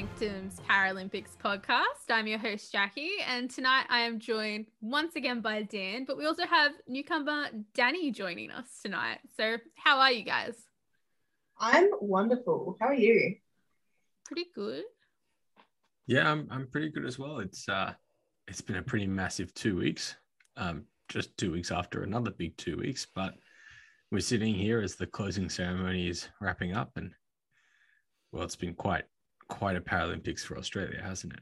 Sanctums Paralympics podcast. I'm your host, Jackie, and tonight I am joined once again by Dan, but we also have newcomer Danny joining us tonight. So, how are you guys? I'm wonderful. How are you? Pretty good. Yeah, I'm, I'm pretty good as well. It's uh it's been a pretty massive two weeks. Um, just two weeks after another big two weeks, but we're sitting here as the closing ceremony is wrapping up and well it's been quite quite a paralympics for australia hasn't it?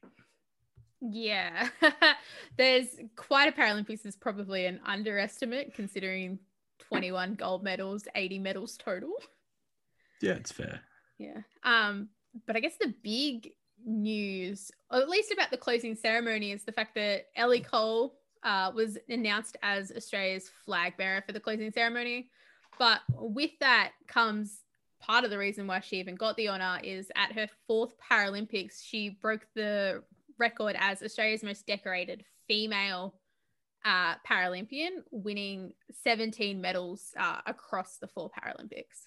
Yeah. There's quite a paralympics is probably an underestimate considering 21 gold medals 80 medals total. Yeah it's fair. Yeah. Um but i guess the big news or at least about the closing ceremony is the fact that ellie cole uh, was announced as australia's flag bearer for the closing ceremony. But with that comes part of the reason why she even got the honor is at her fourth Paralympics, she broke the record as Australia's most decorated female uh, Paralympian, winning 17 medals uh, across the four Paralympics.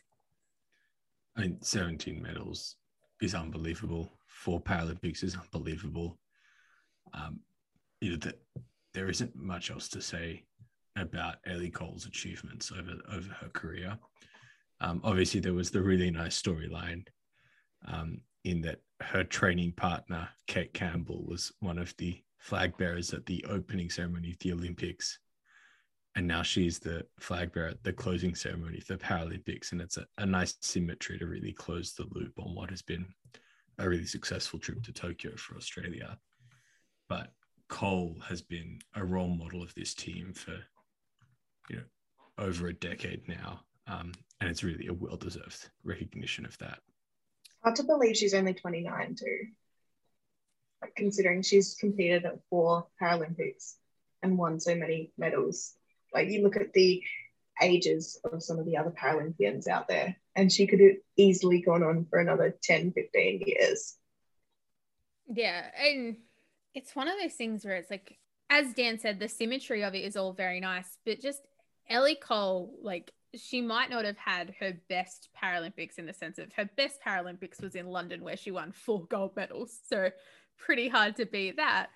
I mean, 17 medals is unbelievable. Four Paralympics is unbelievable. Um, you know, that there isn't much else to say about Ellie Cole's achievements over over her career. Um, obviously, there was the really nice storyline um, in that her training partner Kate Campbell was one of the flag bearers at the opening ceremony of the Olympics, and now she's the flag bearer at the closing ceremony of the Paralympics, and it's a, a nice symmetry to really close the loop on what has been a really successful trip to Tokyo for Australia. But Cole has been a role model of this team for you know over a decade now, um, and it's really a well-deserved recognition of that. Hard to believe she's only 29 too, like considering she's competed at four Paralympics and won so many medals. Like you look at the ages of some of the other Paralympians out there, and she could have easily gone on for another 10, 15 years. Yeah, and it's one of those things where it's like, as Dan said, the symmetry of it is all very nice, but just Ellie Cole, like she might not have had her best Paralympics in the sense of her best Paralympics was in London where she won four gold medals. So pretty hard to beat that.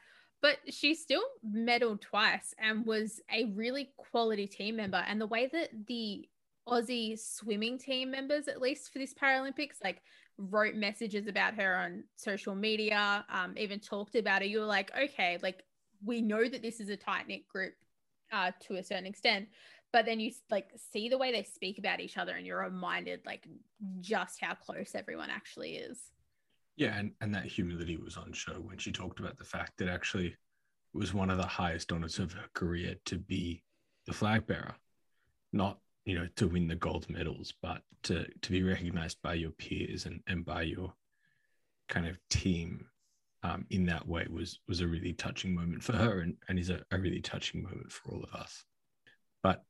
But she still medaled twice and was a really quality team member. And the way that the Aussie swimming team members, at least for this Paralympics, like wrote messages about her on social media, um, even talked about her, you were like, okay, like we know that this is a tight knit group uh, to a certain extent but then you like see the way they speak about each other and you're reminded like just how close everyone actually is. Yeah and, and that humility was on show when she talked about the fact that actually it was one of the highest honors of her career to be the flag bearer. Not you know to win the gold medals but to to be recognized by your peers and and by your kind of team um, in that way was was a really touching moment for her and, and is a, a really touching moment for all of us. But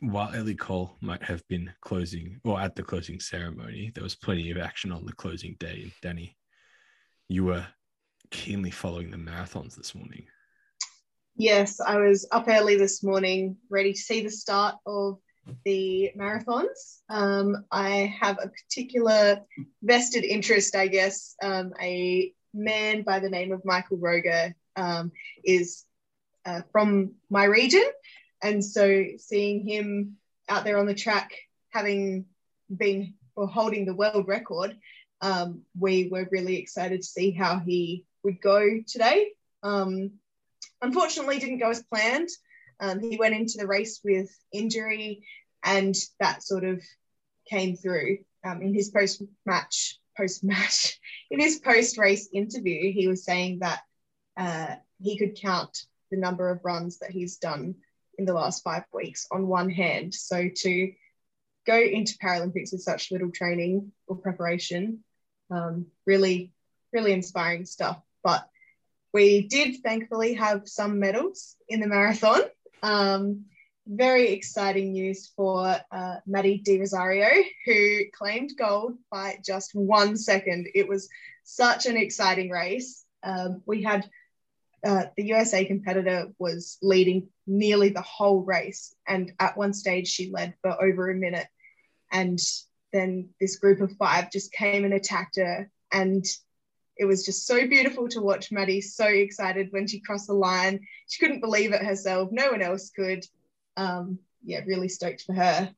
while Ellie Cole might have been closing or at the closing ceremony, there was plenty of action on the closing day. Danny, you were keenly following the marathons this morning. Yes, I was up early this morning, ready to see the start of the marathons. Um, I have a particular vested interest, I guess. Um, a man by the name of Michael Roeger um, is uh, from my region and so seeing him out there on the track, having been or holding the world record, um, we were really excited to see how he would go today. Um, unfortunately, didn't go as planned. Um, he went into the race with injury, and that sort of came through um, in his post match. Post match, in his post race interview, he was saying that uh, he could count the number of runs that he's done in the last five weeks on one hand. So to go into Paralympics with such little training or preparation, um, really, really inspiring stuff. But we did thankfully have some medals in the marathon. Um, very exciting news for uh, Maddie de Rozario, who claimed gold by just one second. It was such an exciting race. Um, we had uh, the USA competitor was leading nearly the whole race. And at one stage, she led for over a minute. And then this group of five just came and attacked her. And it was just so beautiful to watch Maddie so excited when she crossed the line. She couldn't believe it herself. No one else could. Um, yeah, really stoked for her.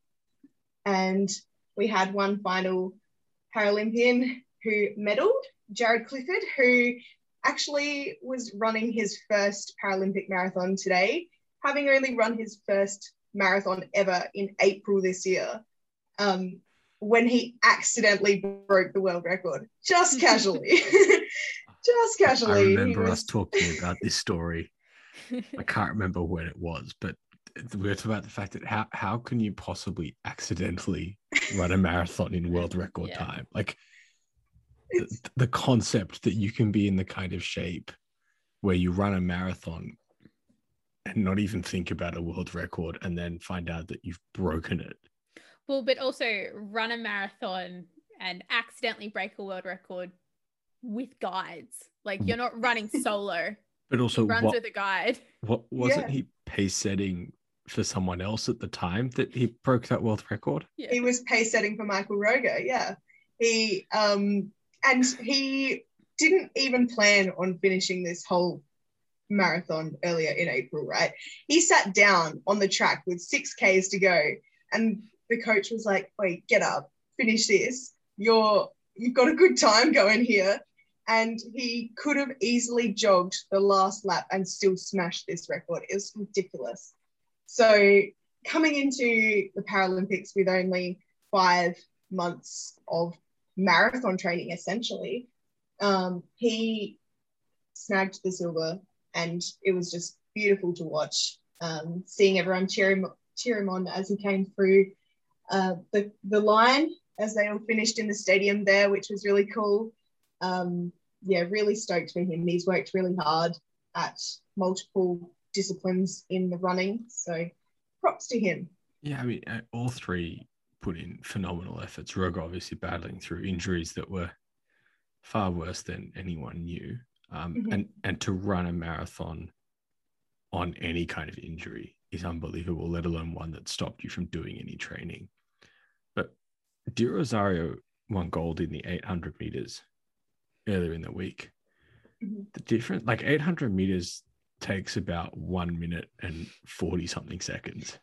And we had one final Paralympian who medaled, Jaryd Clifford, who actually was running his first Paralympic marathon today, having only run his first marathon ever in April this year. Um, when he accidentally broke the world record, just casually. just casually. I remember was... us talking about this story. I can't remember when it was, but we were talking about the fact that how, how can you possibly accidentally run a marathon in world record yeah. time? Like the, the concept that you can be in the kind of shape where you run a marathon and not even think about a world record and then find out that you've broken it. Well, but also run a marathon and accidentally break a world record with guides. Like you're not running solo. But also he runs what, with a guide. What wasn't yeah. he pace setting for someone else at the time that he broke that world record? Yeah. He was pace setting for Michael Roeger, yeah. He um and he didn't even plan on finishing this whole marathon earlier in April, right? He sat down on the track with six Ks to go, and the coach was like, "Wait, get up, finish this. You're you've got a good time going here." And he could have easily jogged the last lap and still smashed this record. It was ridiculous. So coming into the Paralympics with only five months of marathon training essentially. Um, he snagged the silver, and it was just beautiful to watch. Um, seeing everyone cheer him, cheer him on as he came through uh, the, the line as they all finished in the stadium there, which was really cool. Um, yeah, really stoked for him. He's worked really hard at multiple disciplines in the running. So props to him. Yeah, I mean, uh, all three put in phenomenal efforts. Roeger obviously battling through injuries that were far worse than anyone knew, um, mm-hmm. and and to run a marathon on any kind of injury is unbelievable. Let alone one that stopped you from doing any training. But de Rozario won gold in the 800 meters earlier in the week. Mm-hmm. The difference, like 800 meters, takes about one minute and 40 something seconds.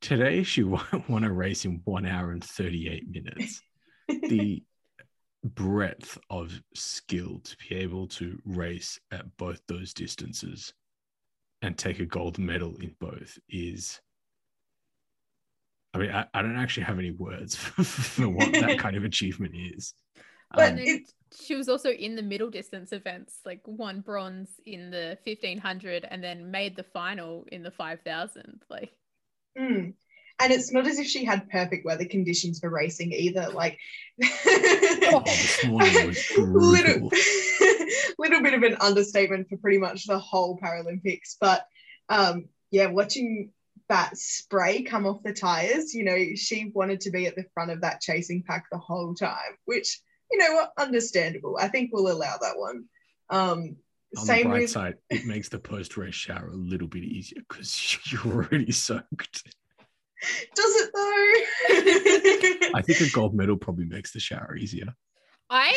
Today, she won a race in one hour and 38 minutes. the breadth of skill to be able to race at both those distances and take a gold medal in both is I mean, I, I don't actually have any words for, for what that kind of achievement is. But um, it, she was also in the middle distance events, like won bronze in the 1500 and then made the final in the 5000. Like, Mm. And it's not as if she had perfect weather conditions for racing either. Like, oh, little, little bit of an understatement for pretty much the whole Paralympics. But um, yeah, watching that spray come off the tires, you know, she wanted to be at the front of that chasing pack the whole time, which, you know what, understandable. I think we'll allow that one. Um, on Same the bright with... side, it makes the post race shower a little bit easier because you're already soaked. Does it though? I think a gold medal probably makes the shower easier. I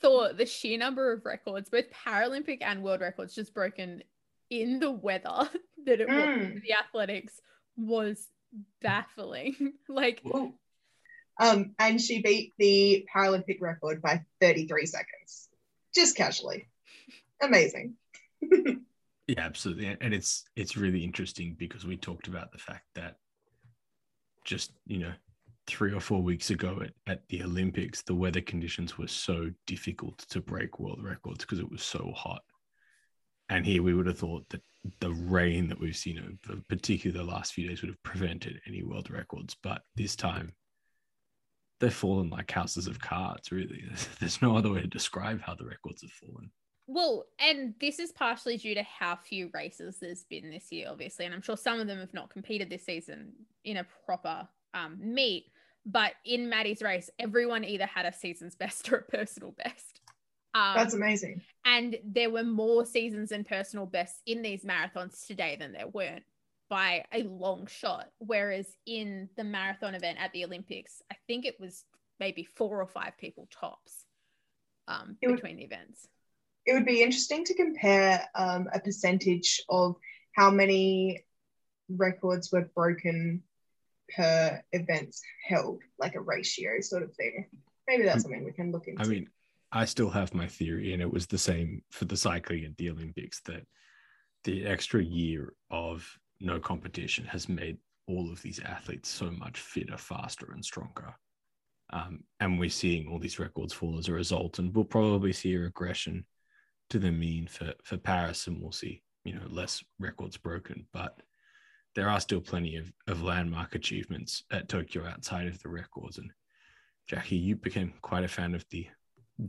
thought the sheer number of records, both Paralympic and world records, just broken in the weather that it mm. was the athletics was baffling. like, um, and she beat the Paralympic record by 33 seconds, just casually amazing. yeah, absolutely. And it's it's really interesting because we talked about the fact that just, you know, three or four weeks ago at, at the Olympics, the weather conditions were so difficult to break world records because it was so hot. And here we would have thought that the rain that we've seen, particularly the last few days, would have prevented any world records. But this time, they've fallen like houses of cards, really. There's no other way to describe how the records have fallen. Well, and this is partially due to how few races there's been this year, obviously. And I'm sure some of them have not competed this season in a proper um, meet. But in Maddie's race, everyone either had a season's best or a personal best. Um, That's amazing. And there were more seasons and personal bests in these marathons today than there weren't by a long shot. Whereas in the marathon event at the Olympics, I think it was maybe four or five people tops um, between the events. It would be interesting to compare um, a percentage of how many records were broken per events held, like a ratio sort of thing. Maybe that's something we can look into. I mean, I still have my theory, and it was the same for the cycling at the Olympics that the extra year of no competition has made all of these athletes so much fitter, faster, and stronger. Um, and we're seeing all these records fall as a result, and we'll probably see a regression to the mean for for Paris, and we'll see you know less records broken, but there are still plenty of, of landmark achievements at Tokyo outside of the records. And Jackie, you became quite a fan of the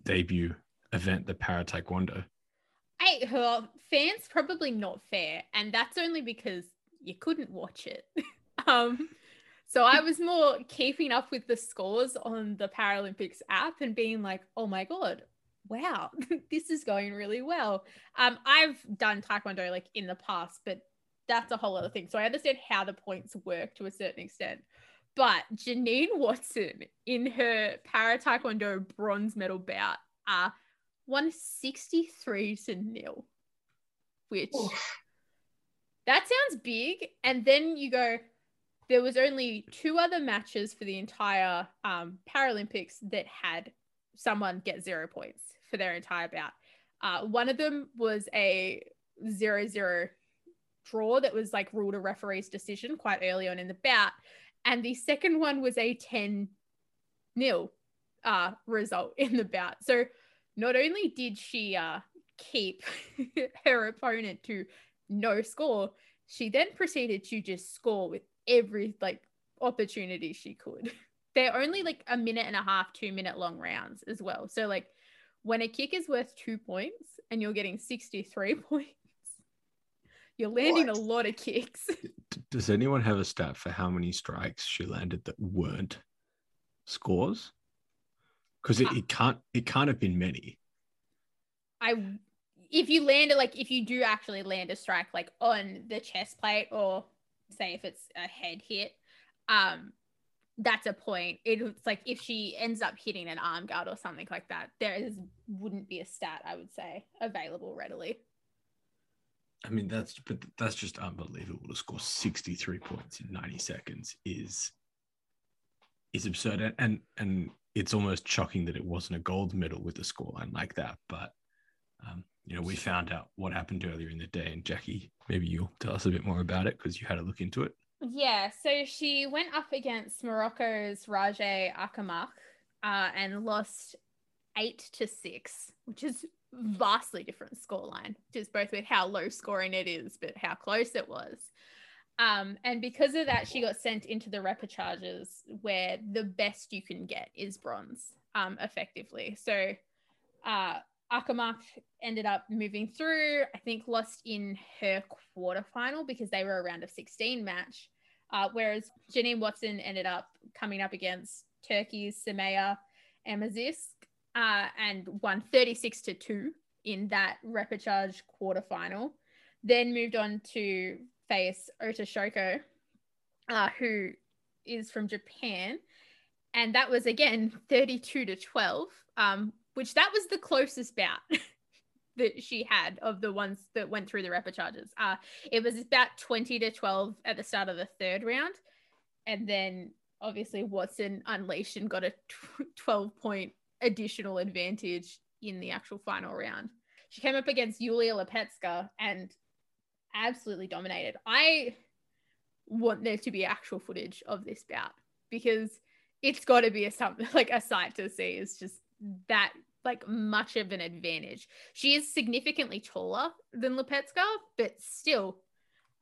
debut event, the Para Taekwondo. I well, fans probably not fair, and that's only because you couldn't watch it. um, so I was more keeping up with the scores on the Paralympics app and being like, "Oh my god, wow, this is going really well." Um, I've done Taekwondo like in the past, but that's a whole other thing. So I understand how the points work to a certain extent. But Janine Watson in her para taekwondo bronze medal bout uh, won 63 to nil, which Oof. that sounds big. And then you go, there was only two other matches for the entire um, Paralympics that had someone get zero points for their entire bout. Uh, one of them was a zero zero draw that was like ruled a referee's decision quite early on in the bout. And the second one was a 10 nil uh, result in the bout. So not only did she uh, keep her opponent to no score, she then proceeded to just score with every like opportunity she could. They're only like a minute and a half, two minute long rounds as well. So like when a kick is worth two points and you're getting 63 points, you're landing What? a lot of kicks. Does anyone have a stat for how many strikes she landed that weren't scores? Because it, it can't it can't have been many. I if you land it like if you do actually land a strike like on the chest plate or say if it's a head hit, um, that's a point. It's like if she ends up hitting an arm guard or something like that, there is wouldn't be a stat I would say available readily. I mean, that's but that's just unbelievable to score 63 points in 90 seconds is is absurd and and, and it's almost shocking that it wasn't a gold medal with a scoreline like that. But um, you know, we found out what happened earlier in the day, and Jackie, maybe you'll tell us a bit more about it because you had a look into it. Yeah, so she went up against Morocco's Rajae Akermach uh, and lost eight to six, which is vastly different scoreline, just both with how low scoring it is, but how close it was. Um, and because of that, she got sent into the repechage where the best you can get is bronze, um, effectively. So uh, Akamak ended up moving through, I think lost in her quarterfinal because they were around a round of 16 match. Uh, whereas Janine Watson ended up coming up against Turkey's Semaya Amazisk uh, and won 36 to 2 in that repechage quarterfinal. Then moved on to face Ota Shoko, uh, who is from Japan. And that was again 32 to 12, um, which that was the closest bout that she had of the ones that went through the repechages. Uh, it was about 20 to 12 at the start of the third round. And then obviously Watson unleashed and got a 12 point additional advantage in the actual final round. She came up against Yulia Lypetska and absolutely dominated. I want there to be actual footage of this bout because it's got to be a something like a sight to see. It's just that like much of an advantage. She is significantly taller than Lypetska, but still,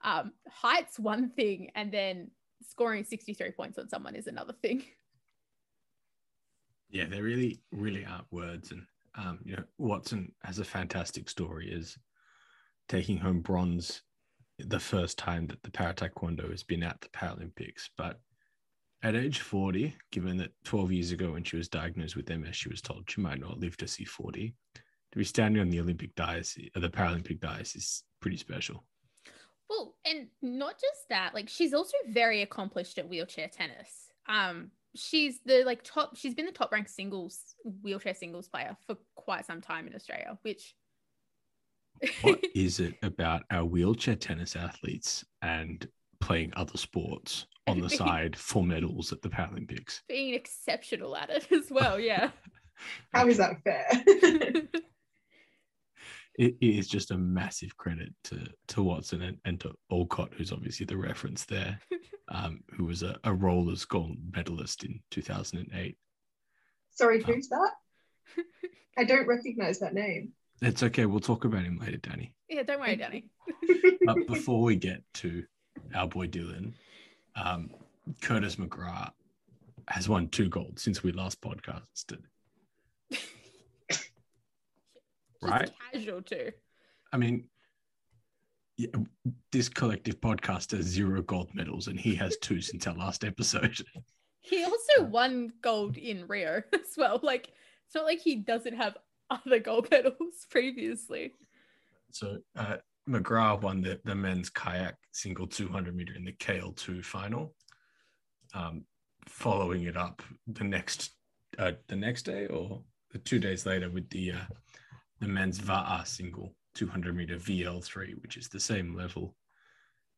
um, height's one thing, and then scoring 63 points on someone is another thing. Yeah, there really, really aren't words. And um, you know, Watson has a fantastic story is taking home bronze the first time that the para taekwondo has been at the Paralympics. But at age 40, given that 12 years ago when she was diagnosed with MS, she was told she might not live to see 40, to be standing on the Olympic dais, uh, the Paralympic dais is pretty special. Well, and not just that, like she's also very accomplished at wheelchair tennis. Um, she's the like top. She's been the top ranked singles wheelchair singles player for quite some time in Australia. Which what is it about our wheelchair tennis athletes and playing other sports on the side for medals at the Paralympics? Being exceptional at it as well. Yeah. How is that fair? it is just a massive credit to to Watson and, and to Alcott, who's obviously the reference there, um, who was a, a rollers gold medalist in 2008. Sorry, who's um, that? I don't recognize that name. It's okay. We'll talk about him later, Danny. Yeah, don't worry, Danny. but before we get to our boy Dylan, um, Curtis McGrath has won two gold since we last podcasted right? Casual too. I mean, yeah, this collective podcast has zero gold medals, and he has two since our last episode. He also won gold in Rio as well. Like, it's not like he doesn't have other gold medals previously. So, uh, McGrath won the, the men's kayak single 200 meter in the KL2 final. Um, following it up the next uh, the next day or two days later with the uh, the men's Va'a single 200 meter VL3, which is the same level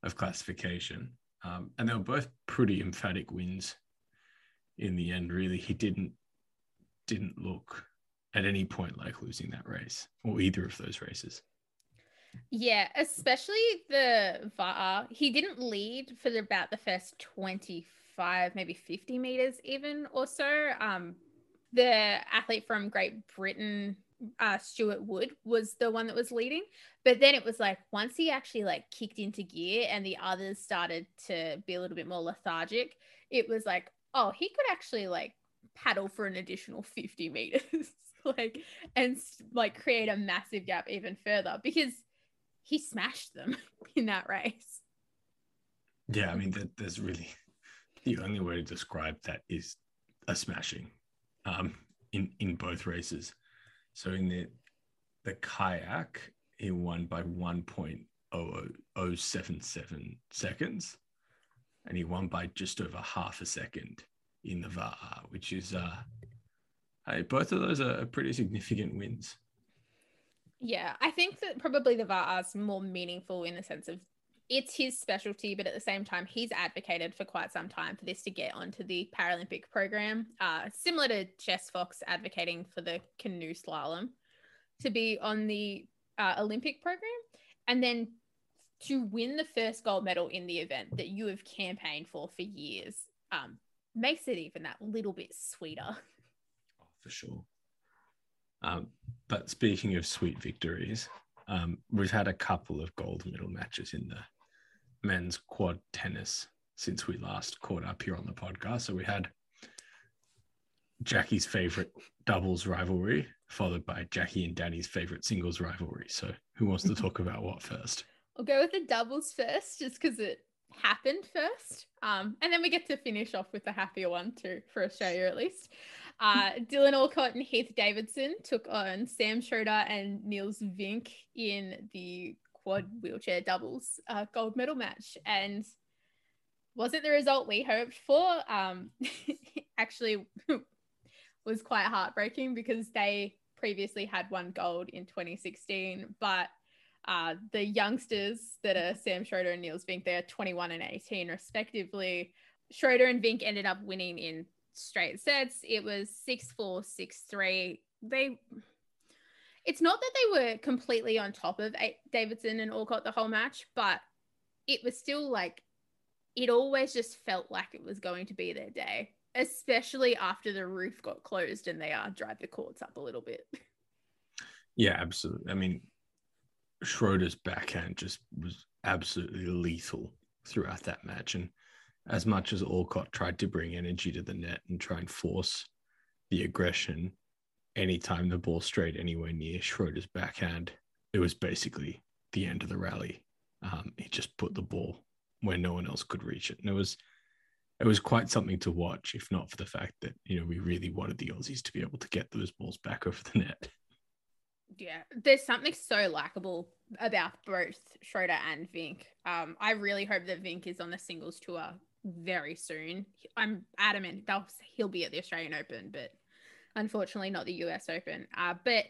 of classification. Um, and they were both pretty emphatic wins in the end. Really, he didn't didn't look at any point like losing that race or either of those races. Yeah, especially the Va'a. He didn't lead for about the first 25, maybe 50 meters, even or so. Um, the athlete from Great Britain uh, Stuart Wood was the one that was leading. But then it was like once he actually like kicked into gear and the others started to be a little bit more lethargic, it was like, oh, he could actually like paddle for an additional 50 meters, like, and like create a massive gap even further because he smashed them in that race. Yeah, I mean, that's really the only way to describe that is a smashing um, in in both races. So in the the kayak, he won by 1.0077 seconds, and he won by just over half a second in the Va'a, which is uh, hey, both of those are pretty significant wins. Yeah, I think that probably the Va'a more meaningful in the sense of it's his specialty, but at the same time, he's advocated for quite some time for this to get onto the Paralympic program, uh, similar to Jess Fox advocating for the canoe slalom to be on the uh, Olympic program. And then to win the first gold medal in the event that you have campaigned for for years um, makes it even that little bit sweeter. Oh, for sure. Um, but speaking of sweet victories, um, we've had a couple of gold medal matches in the men's quad tennis since we last caught up here on the podcast. So we had Jackie's favorite doubles rivalry, followed by Jackie and Danny's favorite singles rivalry. So who wants to talk about what first? I'll go with the doubles first, just because it happened first. Um, and then we get to finish off with the happier one too, for Australia at least. Uh, Dylan Alcott and Heath Davidson took on Sam Schroeder and Niels Vink in the quad wheelchair doubles uh, gold medal match and wasn't the result we hoped for. Um, actually, was quite heartbreaking because they previously had won gold in 2016, but uh, the youngsters that are Sam Schroeder and Niels Vink, they're 21 and 18 respectively. Schroeder and Vink ended up winning in straight sets. It was 6 4, 6 3. They it's not that they were completely on top of Davidson and Alcott the whole match, but it was still like it always just felt like it was going to be their day, especially after the roof got closed and they uh, drive the courts up a little bit. Yeah, absolutely. I mean, Schroeder's backhand just was absolutely lethal throughout that match. And as much as Alcott tried to bring energy to the net and try and force the aggression, anytime the ball strayed anywhere near Schroeder's backhand, it was basically the end of the rally. Um, he just put the ball where no one else could reach it, and it was it was quite something to watch, if not for the fact that you know we really wanted the Aussies to be able to get those balls back over the net. Yeah, there's something so likable about both Schroeder and Vink. Um, I really hope that Vink is on the singles tour very soon. I'm adamant they'll he'll be at the Australian Open, but unfortunately not the US Open. Uh, but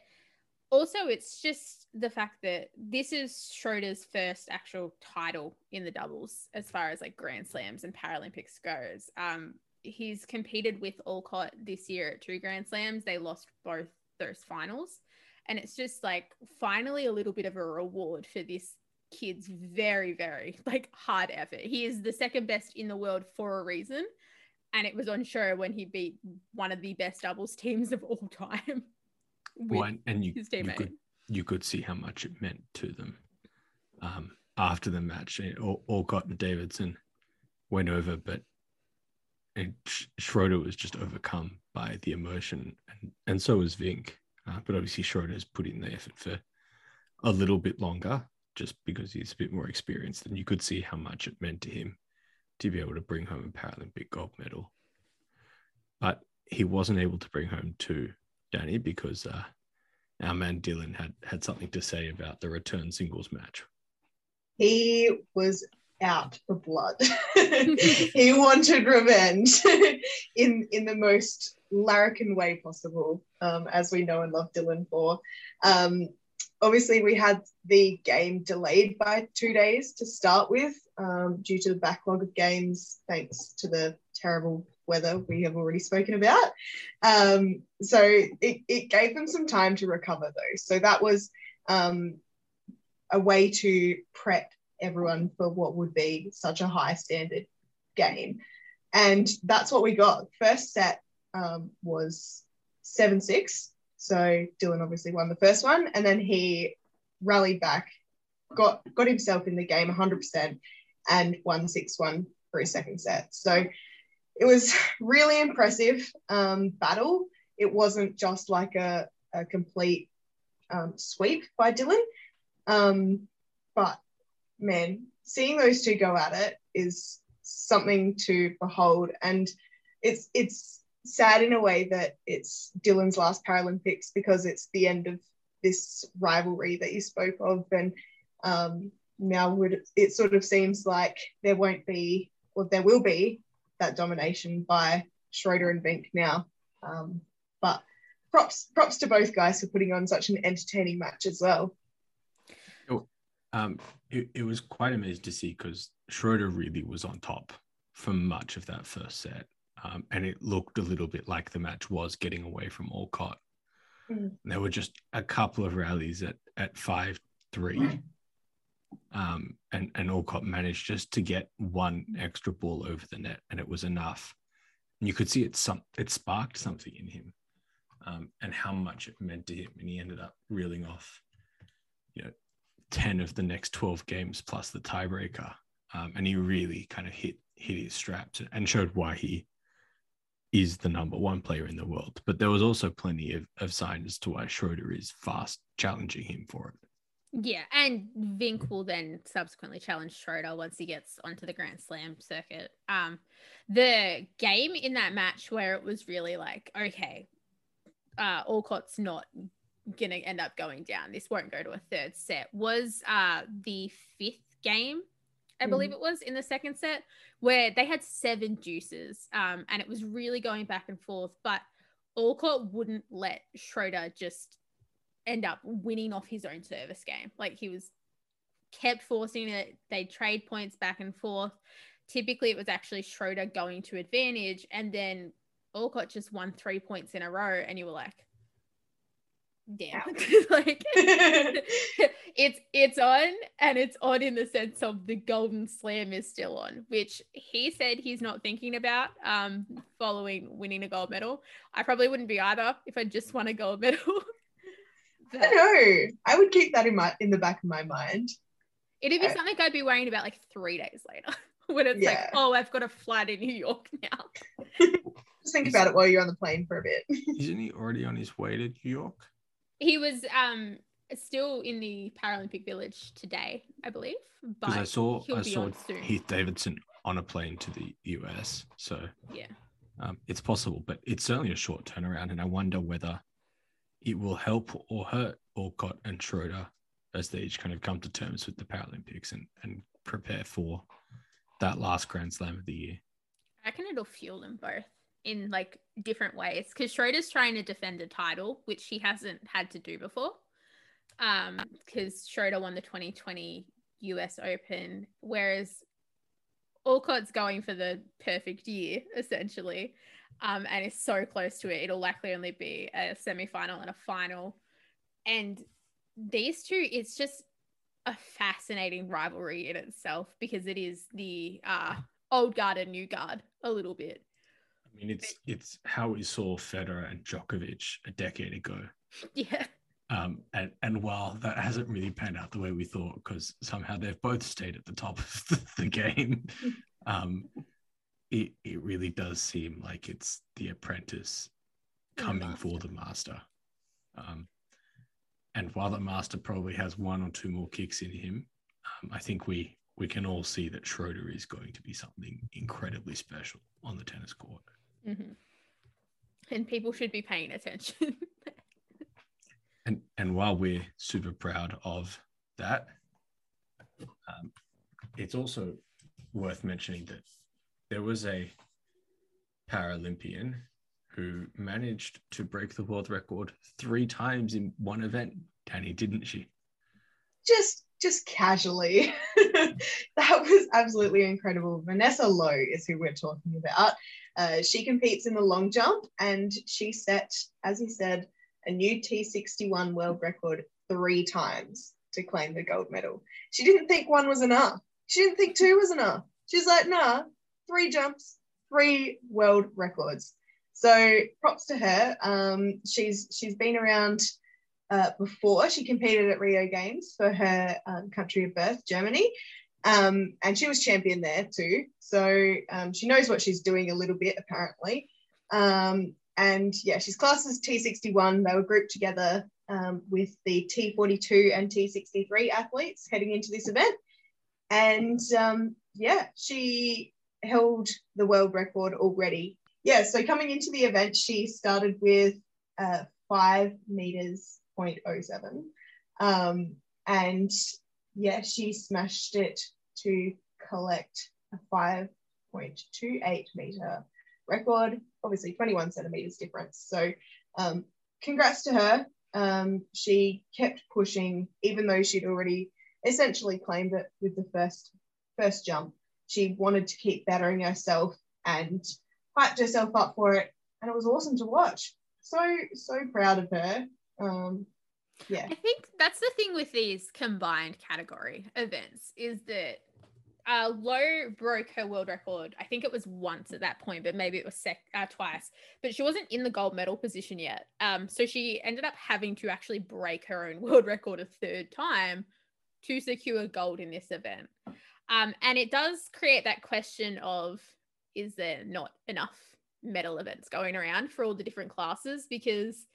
also it's just the fact that this is Schroeder's first actual title in the doubles as far as like Grand Slams and Paralympics goes. Um, he's competed with Alcott this year at two Grand Slams. They lost both those finals. And it's just like finally a little bit of a reward for this kid's very, very like hard effort. He is the second best in the world for a reason. And it was on show when he beat one of the best doubles teams of all time. Well, and you, you could you could see how much it meant to them um, after the match. Alcott and Davidson went over, but and Schroeder was just overcome by the emotion, and, and so was Vink. Uh, but obviously, Schroeder's put in the effort for a little bit longer, just because he's a bit more experienced. And you could see how much it meant to him to be able to bring home a Paralympic gold medal. But he wasn't able to bring home two, Danny, because uh, our man Dylan had had something to say about the return singles match. He was out for blood. he wanted revenge in in the most larrikin way possible, um, as we know and love Dylan for. Um, obviously, we had the game delayed by two days to start with um, due to the backlog of games, thanks to the terrible weather we have already spoken about. Um, so it, it gave them some time to recover, though. So that was um, a way to prep everyone for what would be such a high standard game. And that's what we got. First set um, was 7 6. So Dylan obviously won the first one. And then he rallied back, got, got himself in the game 100%, and won 6 1 for his second set. So it was really impressive um, battle. It wasn't just like a, a complete um, sweep by Dylan. Um, but man, seeing those two go at it is something to behold. And it's it's sad in a way that it's Dylan's last Paralympics because it's the end of this rivalry that you spoke of. And um, now would it sort of seems like there won't be, or there will be, that domination by Schroeder and Vink now. Um, but props props to both guys for putting on such an entertaining match as well. Um, it, it was quite amazing to see because Schroeder really was on top for much of that first set. Um, and it looked a little bit like the match was getting away from Alcott. Mm. There were just a couple of rallies at, at 5 3. Um, and, and Alcott managed just to get one extra ball over the net, and it was enough. And you could see it some it sparked something in him, um, and how much it meant to him. And he ended up reeling off, you know, 10 of the next 12 games plus the tiebreaker. Um, and he really kind of hit hit his straps and showed why he is the number one player in the world. But there was also plenty of, of signs as to why Schroeder is fast challenging him for it. Yeah, and Vink will then subsequently challenge Schroeder once he gets onto the Grand Slam circuit. Um, the game in that match where it was really like, okay, uh, Alcott's not gonna end up going down. This won't go to a third set. Was uh the fifth game, I believe mm. it was in the second set, where they had seven deuces, um, and it was really going back and forth. But Alcott wouldn't let Schroeder just end up winning off his own service game. Like he was kept forcing it. They trade points back and forth. Typically, it was actually Schroeder going to advantage, and then Alcott just won three points in a row, and you were like, damn. Like it's it's on and it's on in the sense of the golden slam is still on which he said he's not thinking about um following winning a gold medal. I probably wouldn't be either if i just won a gold medal. But i know. I would keep that in my in the back of my mind. It'd be I, something i'd be worrying about like three days later when it's yeah. like oh i've got a flight in new york now. Just think about it while you're on the plane for a bit. Isn't he already on his way to new york he was um still in the Paralympic Village today, I believe. But I saw I saw Heath Davidson on a plane to the US, so yeah, um, it's possible, but it's certainly a short turnaround, and I wonder whether it will help or hurt Alcott and Schroeder as they each kind of come to terms with the Paralympics and, and prepare for that last Grand Slam of the year. I reckon it'll fuel them both in like different ways because Schroeder's trying to defend a title, which she hasn't had to do before. Um, because Schroeder won the 2020 US Open, whereas Alcott's going for the perfect year, essentially, um, and is so close to it. It'll likely only be a semi final and a final. And these two, it's just a fascinating rivalry in itself because it is the uh, old guard and new guard a little bit. I mean, it's it's how we saw Federer and Djokovic a decade ago. Yeah. Um, and and while that hasn't really panned out the way we thought, because somehow they've both stayed at the top of the, the game, um, it it really does seem like it's the apprentice coming the for the master. Um, and while the master probably has one or two more kicks in him, um, I think we we can all see that Schroeder is going to be something incredibly special on the tennis court. Mm-hmm. And people should be paying attention. and and while we're super proud of that, um, it's also worth mentioning that there was a Paralympian who managed to break the world record three times in one event, Danny, didn't she? Just just casually. that was absolutely incredible. Vanessa Low is who we're talking about. Uh, she competes in the long jump and she set, as he said, a new T61 world record three times to claim the gold medal. She didn't think one was enough. She didn't think two was enough. She's like, nah, three jumps, three world records. So props to her. Um, she's she's been around uh, before. She competed at Rio Games for her um, country of birth, Germany, um, and she was champion there too. So um, she knows what she's doing a little bit apparently. Um, and yeah, she's classed as T61. They were grouped together um, with the T42 and T63 athletes heading into this event. And um, yeah, she held the world record already. Yeah, so coming into the event, she started with uh, five meters 0.07. Um, and yeah, she smashed it to collect a 5.28 meter record, obviously 21 centimeters difference. So um, congrats to her. Um, she kept pushing, even though she'd already essentially claimed it with the first first jump she wanted to keep bettering herself and hyped herself up for it. And it was awesome to watch. So, so proud of her. Um, yeah. I think that's the thing with these combined category events is that uh, Low broke her world record. I think it was once at that point, but maybe it was sec- uh, twice. But she wasn't in the gold medal position yet. Um, so she ended up having to actually break her own world record a third time to secure gold in this event. Um, and it does create that question of is there not enough medal events going around for all the different classes? Because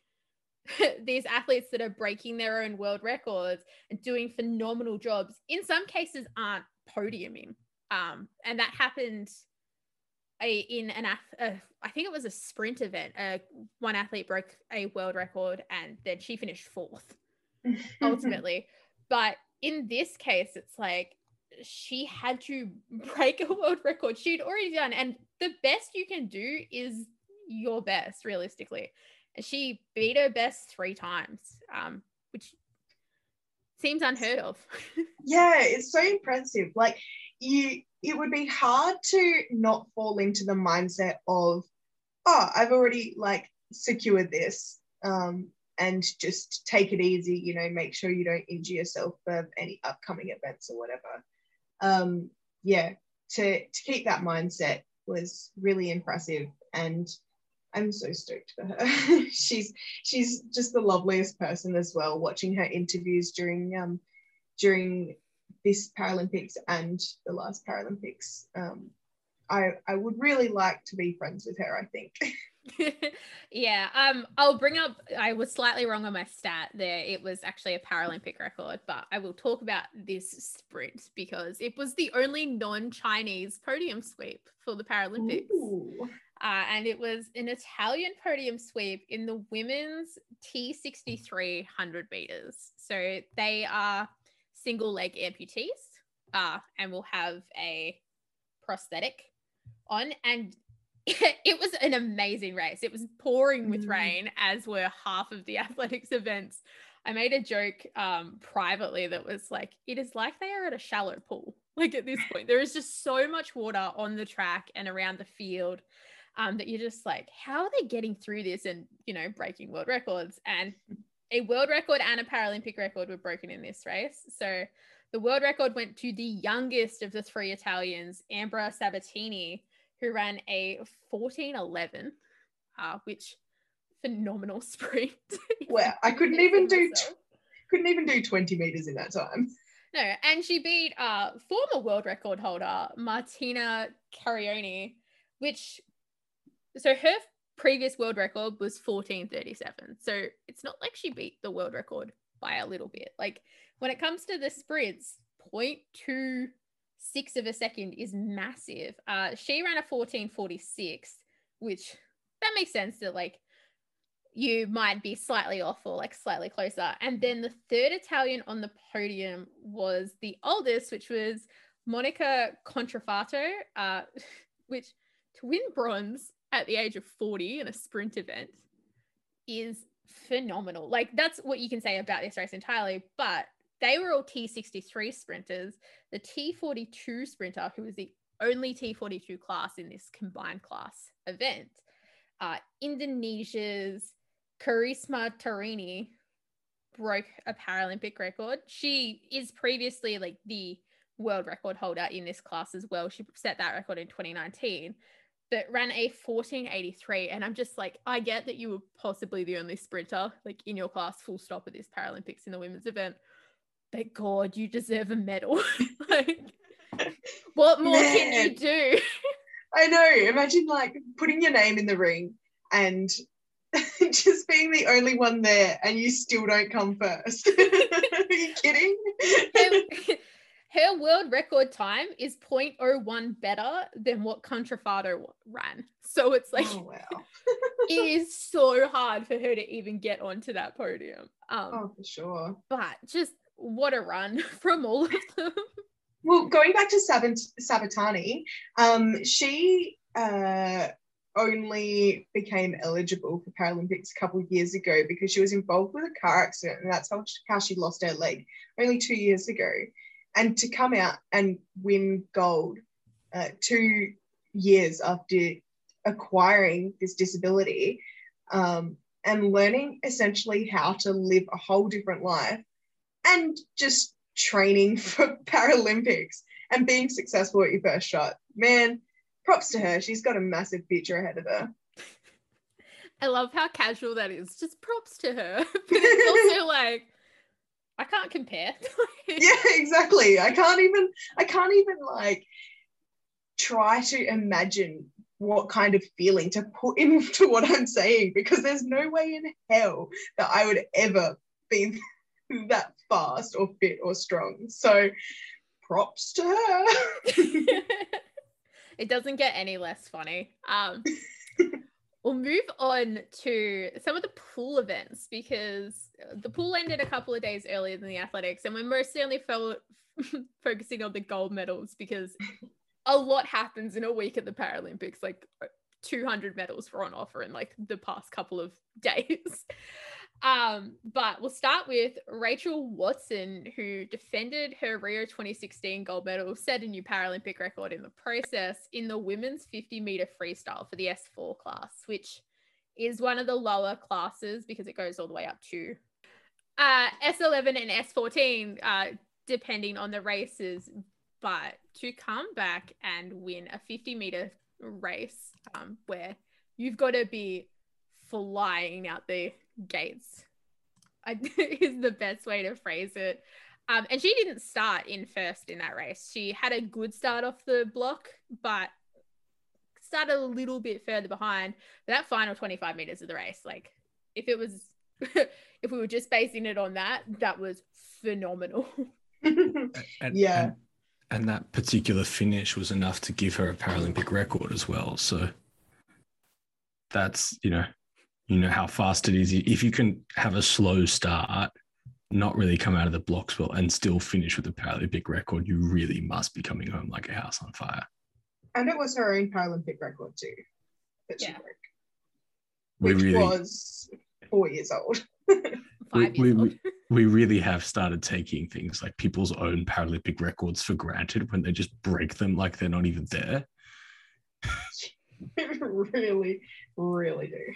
these athletes that are breaking their own world records and doing phenomenal jobs, in some cases, aren't podiuming. Um, and that happened a, in an uh, I think it was a sprint event. Uh, one athlete broke a world record and then she finished fourth ultimately. but in this case, it's like she had to break a world record she'd already done and the best you can do is your best realistically she beat her best three times um, which seems unheard of yeah it's so impressive like you it would be hard to not fall into the mindset of oh i've already like secured this um, and just take it easy you know make sure you don't injure yourself for any upcoming events or whatever um, yeah, to, to keep that mindset was really impressive. And I'm so stoked for her. she's she's just the loveliest person as well. Watching her interviews during um, during this Paralympics and the last Paralympics, um, I I would really like to be friends with her. I think. yeah. Um, I'll bring up. I was slightly wrong on my stat there. It was actually a Paralympic record, but I will talk about this sprint because it was the only non-Chinese podium sweep for the Paralympics. Uh, and it was an Italian podium sweep in the women's T63 100 meters. So they are single leg amputees uh, and will have a prosthetic on. And it was an amazing race. It was pouring with mm. rain, as were half of the athletics events. I made a joke um, privately that was like, it is like they are at a shallow pool. Like at this point, there is just so much water on the track and around the field um, that you're just like, how are they getting through this and, you know, breaking world records? And a world record and a Paralympic record were broken in this race. So the world record went to the youngest of the three Italians, Ambra Sabatini, who ran a 1411, uh, which phenomenal sprint. Well, I couldn't even do couldn't even do 20 meters in that time. No, and she beat uh former world record holder Martina Caironi, which so her previous world record was 1437. So it's not like she beat the world record by a little bit. Like when it comes to the sprints, 0.2 six of a second is massive. Uh, she ran a 1446, which that makes sense that like you might be slightly off or like slightly closer. And then the third Italian on the podium was the oldest, which was Monica Contrafatto, uh, which to win bronze at the age of 40 in a sprint event is phenomenal. Like that's what you can say about this race entirely. But they were all T63 sprinters. The T42 sprinter, who was the only T42 class in this combined class event, uh, Indonesia's Karisma Tiarani broke a Paralympic record. She is previously like the world record holder in this class as well. She set that record in 2019, but ran a 1483. And I'm just like, I get that you were possibly the only sprinter like in your class, full stop at this Paralympics in the women's event but God, you deserve a medal. like, what more Man. can you do? I know. Imagine like putting your name in the ring and just being the only one there and you still don't come first. Are you kidding? Her, world record time is 0.01 better than what Contrafatto ran. So it's like, oh, wow. it is so hard for her to even get onto that podium. Um, oh, for sure. But just what a run from all of them. Well, going back to Sabatini, um, she uh, only became eligible for Paralympics a couple of years ago because she was involved with a car accident, and that's how she, how she lost her leg only two years ago. And to come out and win gold uh, two years after acquiring this disability um, and learning essentially how to live a whole different life and just training for Paralympics and being successful at your first shot. Man, props to her. She's got a massive future ahead of her. I love how casual that is. Just props to her. But it's also like I can't compare. yeah, exactly. I can't even I can't even like try to imagine what kind of feeling to put into what I'm saying because there's no way in hell that I would ever be that fast or fit or strong. So props to her. it doesn't get any less funny. Um, we'll move on to some of the pool events because uh, the pool ended a couple of days earlier than the athletics, and we're mostly only fo- focusing on the gold medals because a lot happens in a week at the Paralympics. Like uh, 200 medals were on offer in like the past couple of days. Um, but we'll start with Rachel Watson, who defended her Rio 2016 gold medal, set a new Paralympic record in the process in the women's 50 meter freestyle for the S4 class, which is one of the lower classes because it goes all the way up to uh, S11 and S14, uh, depending on the races. But to come back and win a 50 meter race um, where you've got to be flying out the gates I, is the best way to phrase it. Um, and she didn't start in first in that race. She had a good start off the block, but started a little bit further behind. But that final 25 meters of the race, like if it was, if we were just basing it on that, that was phenomenal. And, Yeah. And, and that particular finish was enough to give her a Paralympic record as well. So that's, you know, you know how fast it is. If you can have a slow start, not really come out of the blocks well, and still finish with a Paralympic record, you really must be coming home like a house on fire. and it was her own Paralympic record too that she Yeah. broke, We which really, was four years old. Five we- years old. we- we really have started taking things like people's own Paralympic records for granted when they just break them like they're not even there. really, really do.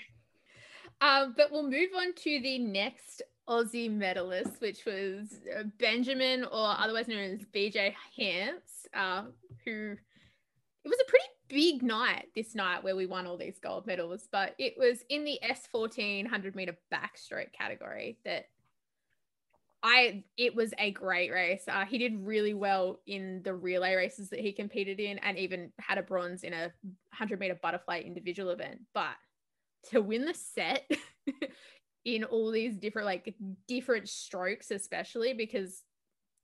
Um, but we'll move on to the next Aussie medalist, which was uh, Benjamin, or otherwise known as BJ Hance, uh, who it was a pretty big night this night where we won all these gold medals, but it was in the S14 100 meter backstroke category that I it was a great race. Uh, he did really well in the relay races that he competed in, and even had a bronze in a 100 meter butterfly individual event. But to win the set in all these different like different strokes, especially because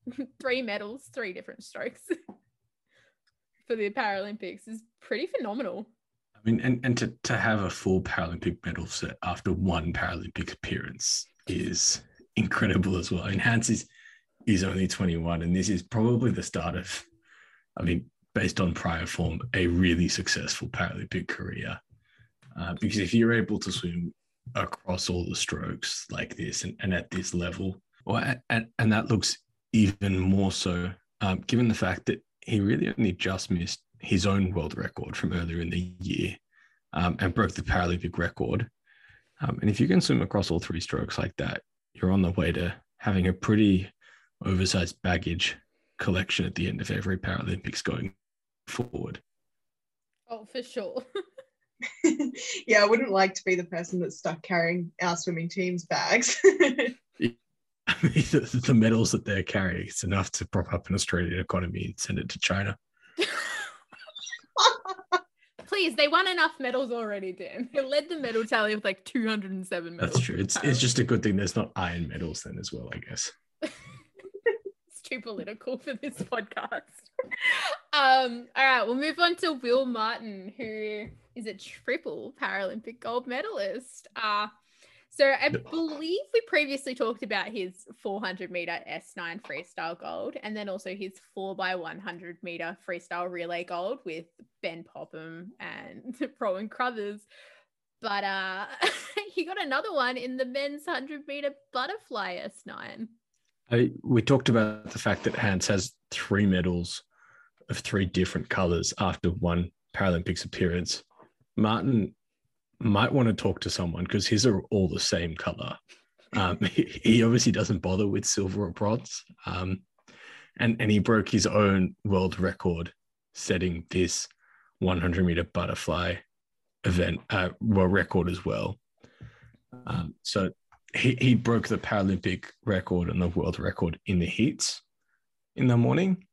three medals, three different strokes for the Paralympics is pretty phenomenal. I mean, and, and to, to have a full Paralympic medal set after one Paralympic appearance is incredible as well. Mean, Hance is, is only 21, and this is probably the start of, I mean, based on prior form, a really successful Paralympic career. Uh, because if you're able to swim across all the strokes like this and, and at this level, well, and, and that looks even more so, um, given the fact that he really only just missed his own world record from earlier in the year um, and broke the Paralympic record. Um, and if you can swim across all three strokes like that, you're on the way to having a pretty oversized baggage collection at the end of every Paralympics going forward. Oh, for sure. yeah, I wouldn't like to be the person that's stuck carrying our swimming team's bags. The, the medals that they're carrying, it's enough to prop up an Australian economy and send it to China. Please, they won enough medals already, Dan. They led the medal tally with like 207 medals. That's true. It's it's just a good thing there's not iron medals then as well, I guess. Too political for this podcast. Um, all right, we'll move on to Will Martin, who is a triple Paralympic gold medalist. Uh, so I believe we previously talked about his 400 meter S9 freestyle gold and then also his 4x100 meter freestyle relay gold with Ben Popham and Rowan Crothers. But uh, he got another one in the men's 100 meter butterfly S9. I, we talked about the fact that Hance has three medals of three different colors after one Paralympics appearance. Martin might want to talk to someone because his are all the same color. Um, he, he obviously doesn't bother with silver or bronze. Um, and, and he broke his own world record setting this 100 meter butterfly event uh, world record as well. Um, so he, he broke the Paralympic record and the world record in the heats in the morning.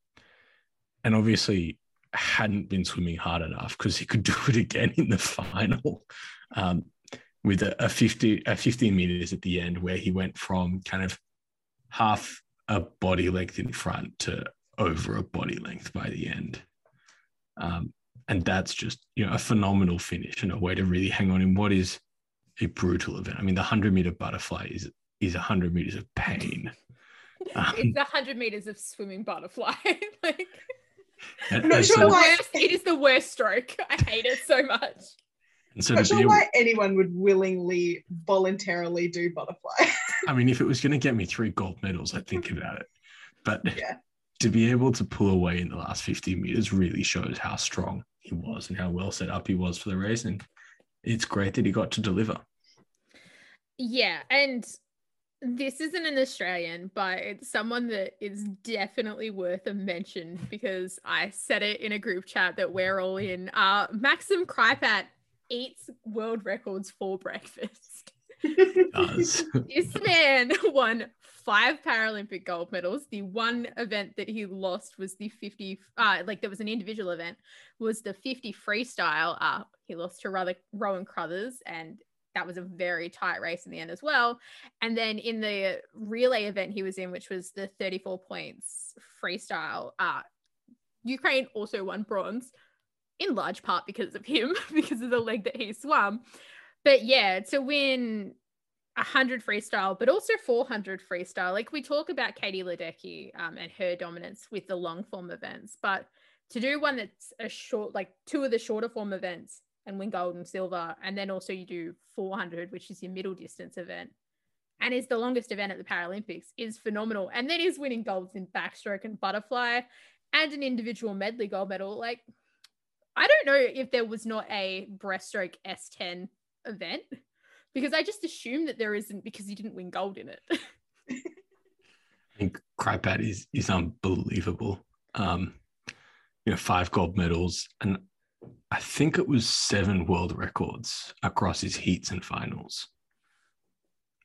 And obviously hadn't been swimming hard enough because he could do it again in the final um, with a, a 50 a 15 meters at the end where he went from kind of half a body length in front to over a body length by the end. Um, and that's just you know a phenomenal finish and a way to really hang on in what is a brutal event. I mean, the hundred meter butterfly is is a hundred meters of pain. Um, it's the 100 meters of swimming butterfly. like, I'm not sure so, why- it is the worst stroke. I hate it so much. and so I'm not sure able, why anyone would willingly, voluntarily do butterfly. I mean, if it was going to get me three gold medals, I'd think about it. But Yeah. to be able to pull away in the last 50 meters really shows how strong he was and how well set up he was for the race. And it's great that he got to deliver. Yeah, and this isn't an Australian, but it's someone that is definitely worth a mention because I said it in a group chat that we're all in. Uh, Maxim Krypak eats world records for breakfast. does. this man won five Paralympic gold medals. The one event that he lost was the 50, uh, like there was an individual event, was the 50 freestyle. Uh, he lost to Rother, Rowan Crothers, and that was a very tight race in the end as well. And then in the relay event he was in, which was the 34 points freestyle, uh, Ukraine also won bronze in large part because of him, because of the leg that he swam. But yeah, to win 100 freestyle, but also 400 freestyle. Like we talk about Katie Ledecky um, and her dominance with the long form events, but to do one that's a short, like two of the shorter form events and win gold and silver, and then also you do 400, which is your middle distance event, and is the longest event at the Paralympics, is phenomenal. And then is winning golds in backstroke and butterfly, and an individual medley gold medal. Like I don't know if there was not a breaststroke S10 event because I just assume that there isn't because he didn't win gold in it. I think Krypak is is unbelievable. Um, you know, five gold medals, and I think it was seven world records across his heats and finals.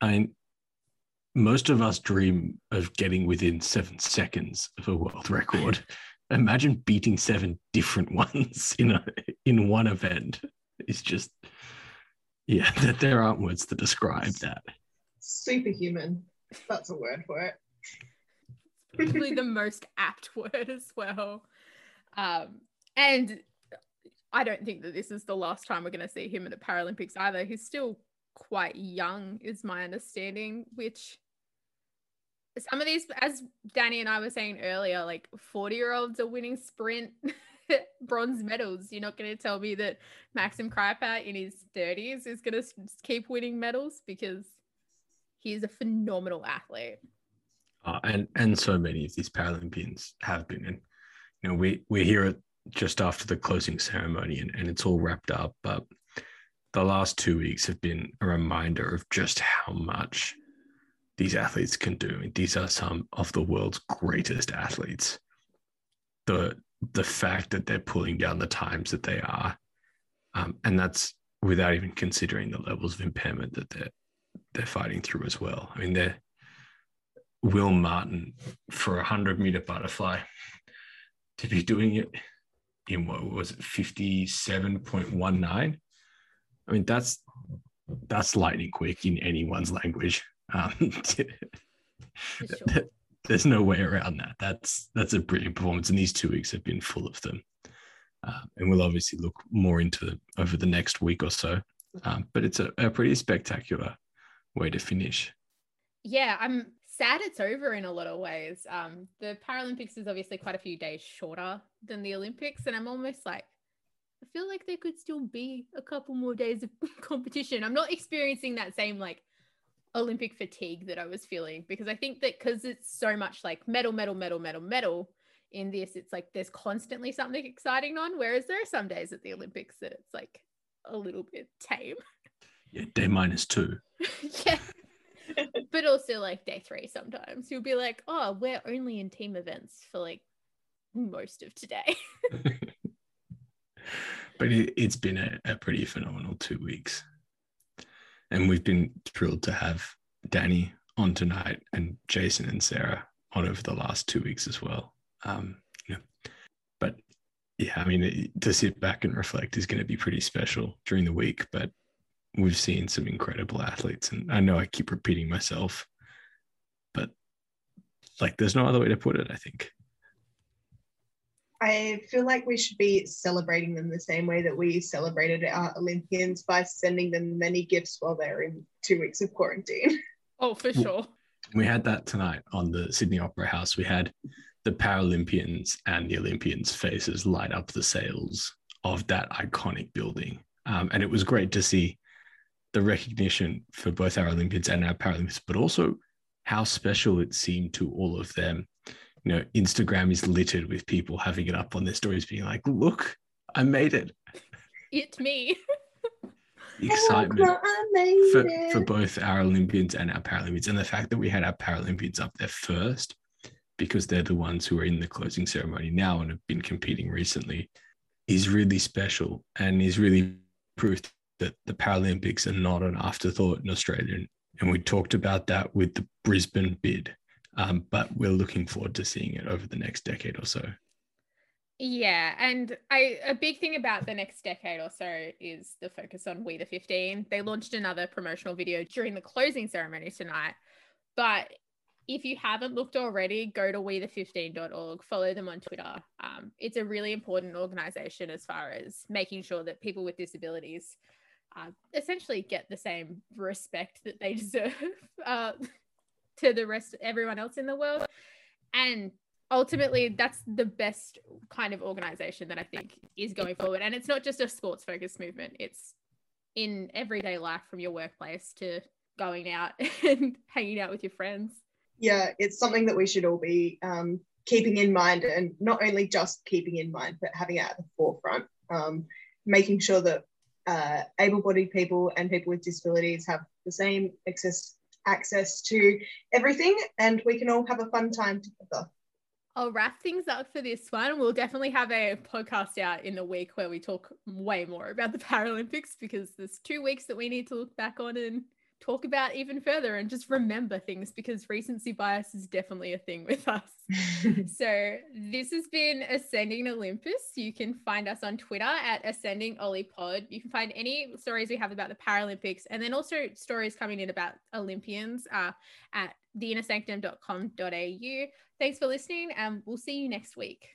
I mean, most of us dream of getting within seven seconds of a world record. Imagine beating seven different ones in a in one event. It's just yeah, that there aren't words to describe that. Superhuman. That's a word for it. Probably the most apt word as well. Um, and I don't think that this is the last time we're going to see him at the Paralympics either. He's still quite young, is my understanding, which some of these, as Danny and I were saying earlier, like 40 year olds are winning sprint bronze medals. You're not going to tell me that Maxim Krypak in his 30s is going to keep winning medals because he's a phenomenal athlete. Uh, and and so many of these Paralympians have been. And you know, we we hear it just after the closing ceremony, and, and it's all wrapped up. But the last two weeks have been a reminder of just how much these athletes can do. These are some of the world's greatest athletes. The the fact that they're pulling down the times that they are, um, and that's without even considering the levels of impairment that they're they're fighting through as well. I mean, they're Will Martin for a hundred meter butterfly to be doing it in what was it fifty seven point one nine. I mean, that's that's lightning quick in anyone's language. Um, sure. There's no way around that. That's that's a brilliant performance, and these two weeks have been full of them. Uh, and we'll obviously look more into them over the next week or so. Um, but it's a, a pretty spectacular way to finish. Yeah, I'm sad it's over in a lot of ways. Um, the Paralympics is obviously quite a few days shorter than the Olympics, and I'm almost like, I feel like there could still be a couple more days of competition. I'm not experiencing that same like Olympic fatigue that I was feeling because I think that because it's so much like medal, medal, medal, medal, medal in this, it's like there's constantly something exciting on. Whereas there are some days at the Olympics that it's like a little bit tame. Yeah, day minus two. yeah. but also like day three sometimes. You'll be like, oh, we're only in team events for like most of today. but it, has been a, a pretty phenomenal two weeks and we've been thrilled to have Danny on tonight and Jason and Sarah on over the last two weeks as well. Um, you know, but yeah, I mean, it, to sit back and reflect is going to be pretty special during the week. But we've seen some incredible athletes, and I know I keep repeating myself, but like, there's no other way to put it. I think. I feel like we should be celebrating them the same way that we celebrated our Olympians by sending them many gifts while they're in two weeks of quarantine. Oh, for sure. We had that tonight on the Sydney Opera House. We had the Paralympians and the Olympians' faces light up the sails of that iconic building. Um, and it was great to see the recognition for both our Olympians and our Paralympians, but also how special it seemed to all of them you know, Instagram is littered with people having it up on their stories, being like, look, I made it. It's me. excitement for, for both our Olympians and our Paralympians. And the fact that we had our Paralympians up there first, because they're the ones who are in the closing ceremony now and have been competing recently, is really special and is really proof that the Paralympics are not an afterthought in Australia. And we talked about that with the Brisbane bid. Um, but we're looking forward to seeing it over the next decade or so. Yeah, and I a big thing about the next decade or so is the focus on We the 15. They launched another promotional video during the closing ceremony tonight. But if you haven't looked already, go to we the15.org, follow them on Twitter. Um, it's a really important organization as far as making sure that people with disabilities uh, essentially get the same respect that they deserve uh, to the rest of everyone else in the world. And ultimately that's the best kind of organization that I think is going forward. And it's not just a sports focused movement, it's in everyday life from your workplace to going out and hanging out with your friends. Yeah, it's something that we should all be um, keeping in mind and not only just keeping in mind, but having it at the forefront, um, making sure that uh, able bodied people and people with disabilities have the same access access to everything and we can all have a fun time together. I'll wrap things up for this one. We'll definitely have a podcast out in a week where we talk way more about the Paralympics because there's two weeks that we need to look back on and talk about even further and just remember things because recency bias is definitely a thing with us. so this has been Ascending Olympus. You can find us on Twitter at Ascending Pod. You can find any stories we have about the Paralympics and then also stories coming in about Olympians uh, at theinnersanctum.com.au. Thanks for listening and we'll see you next week.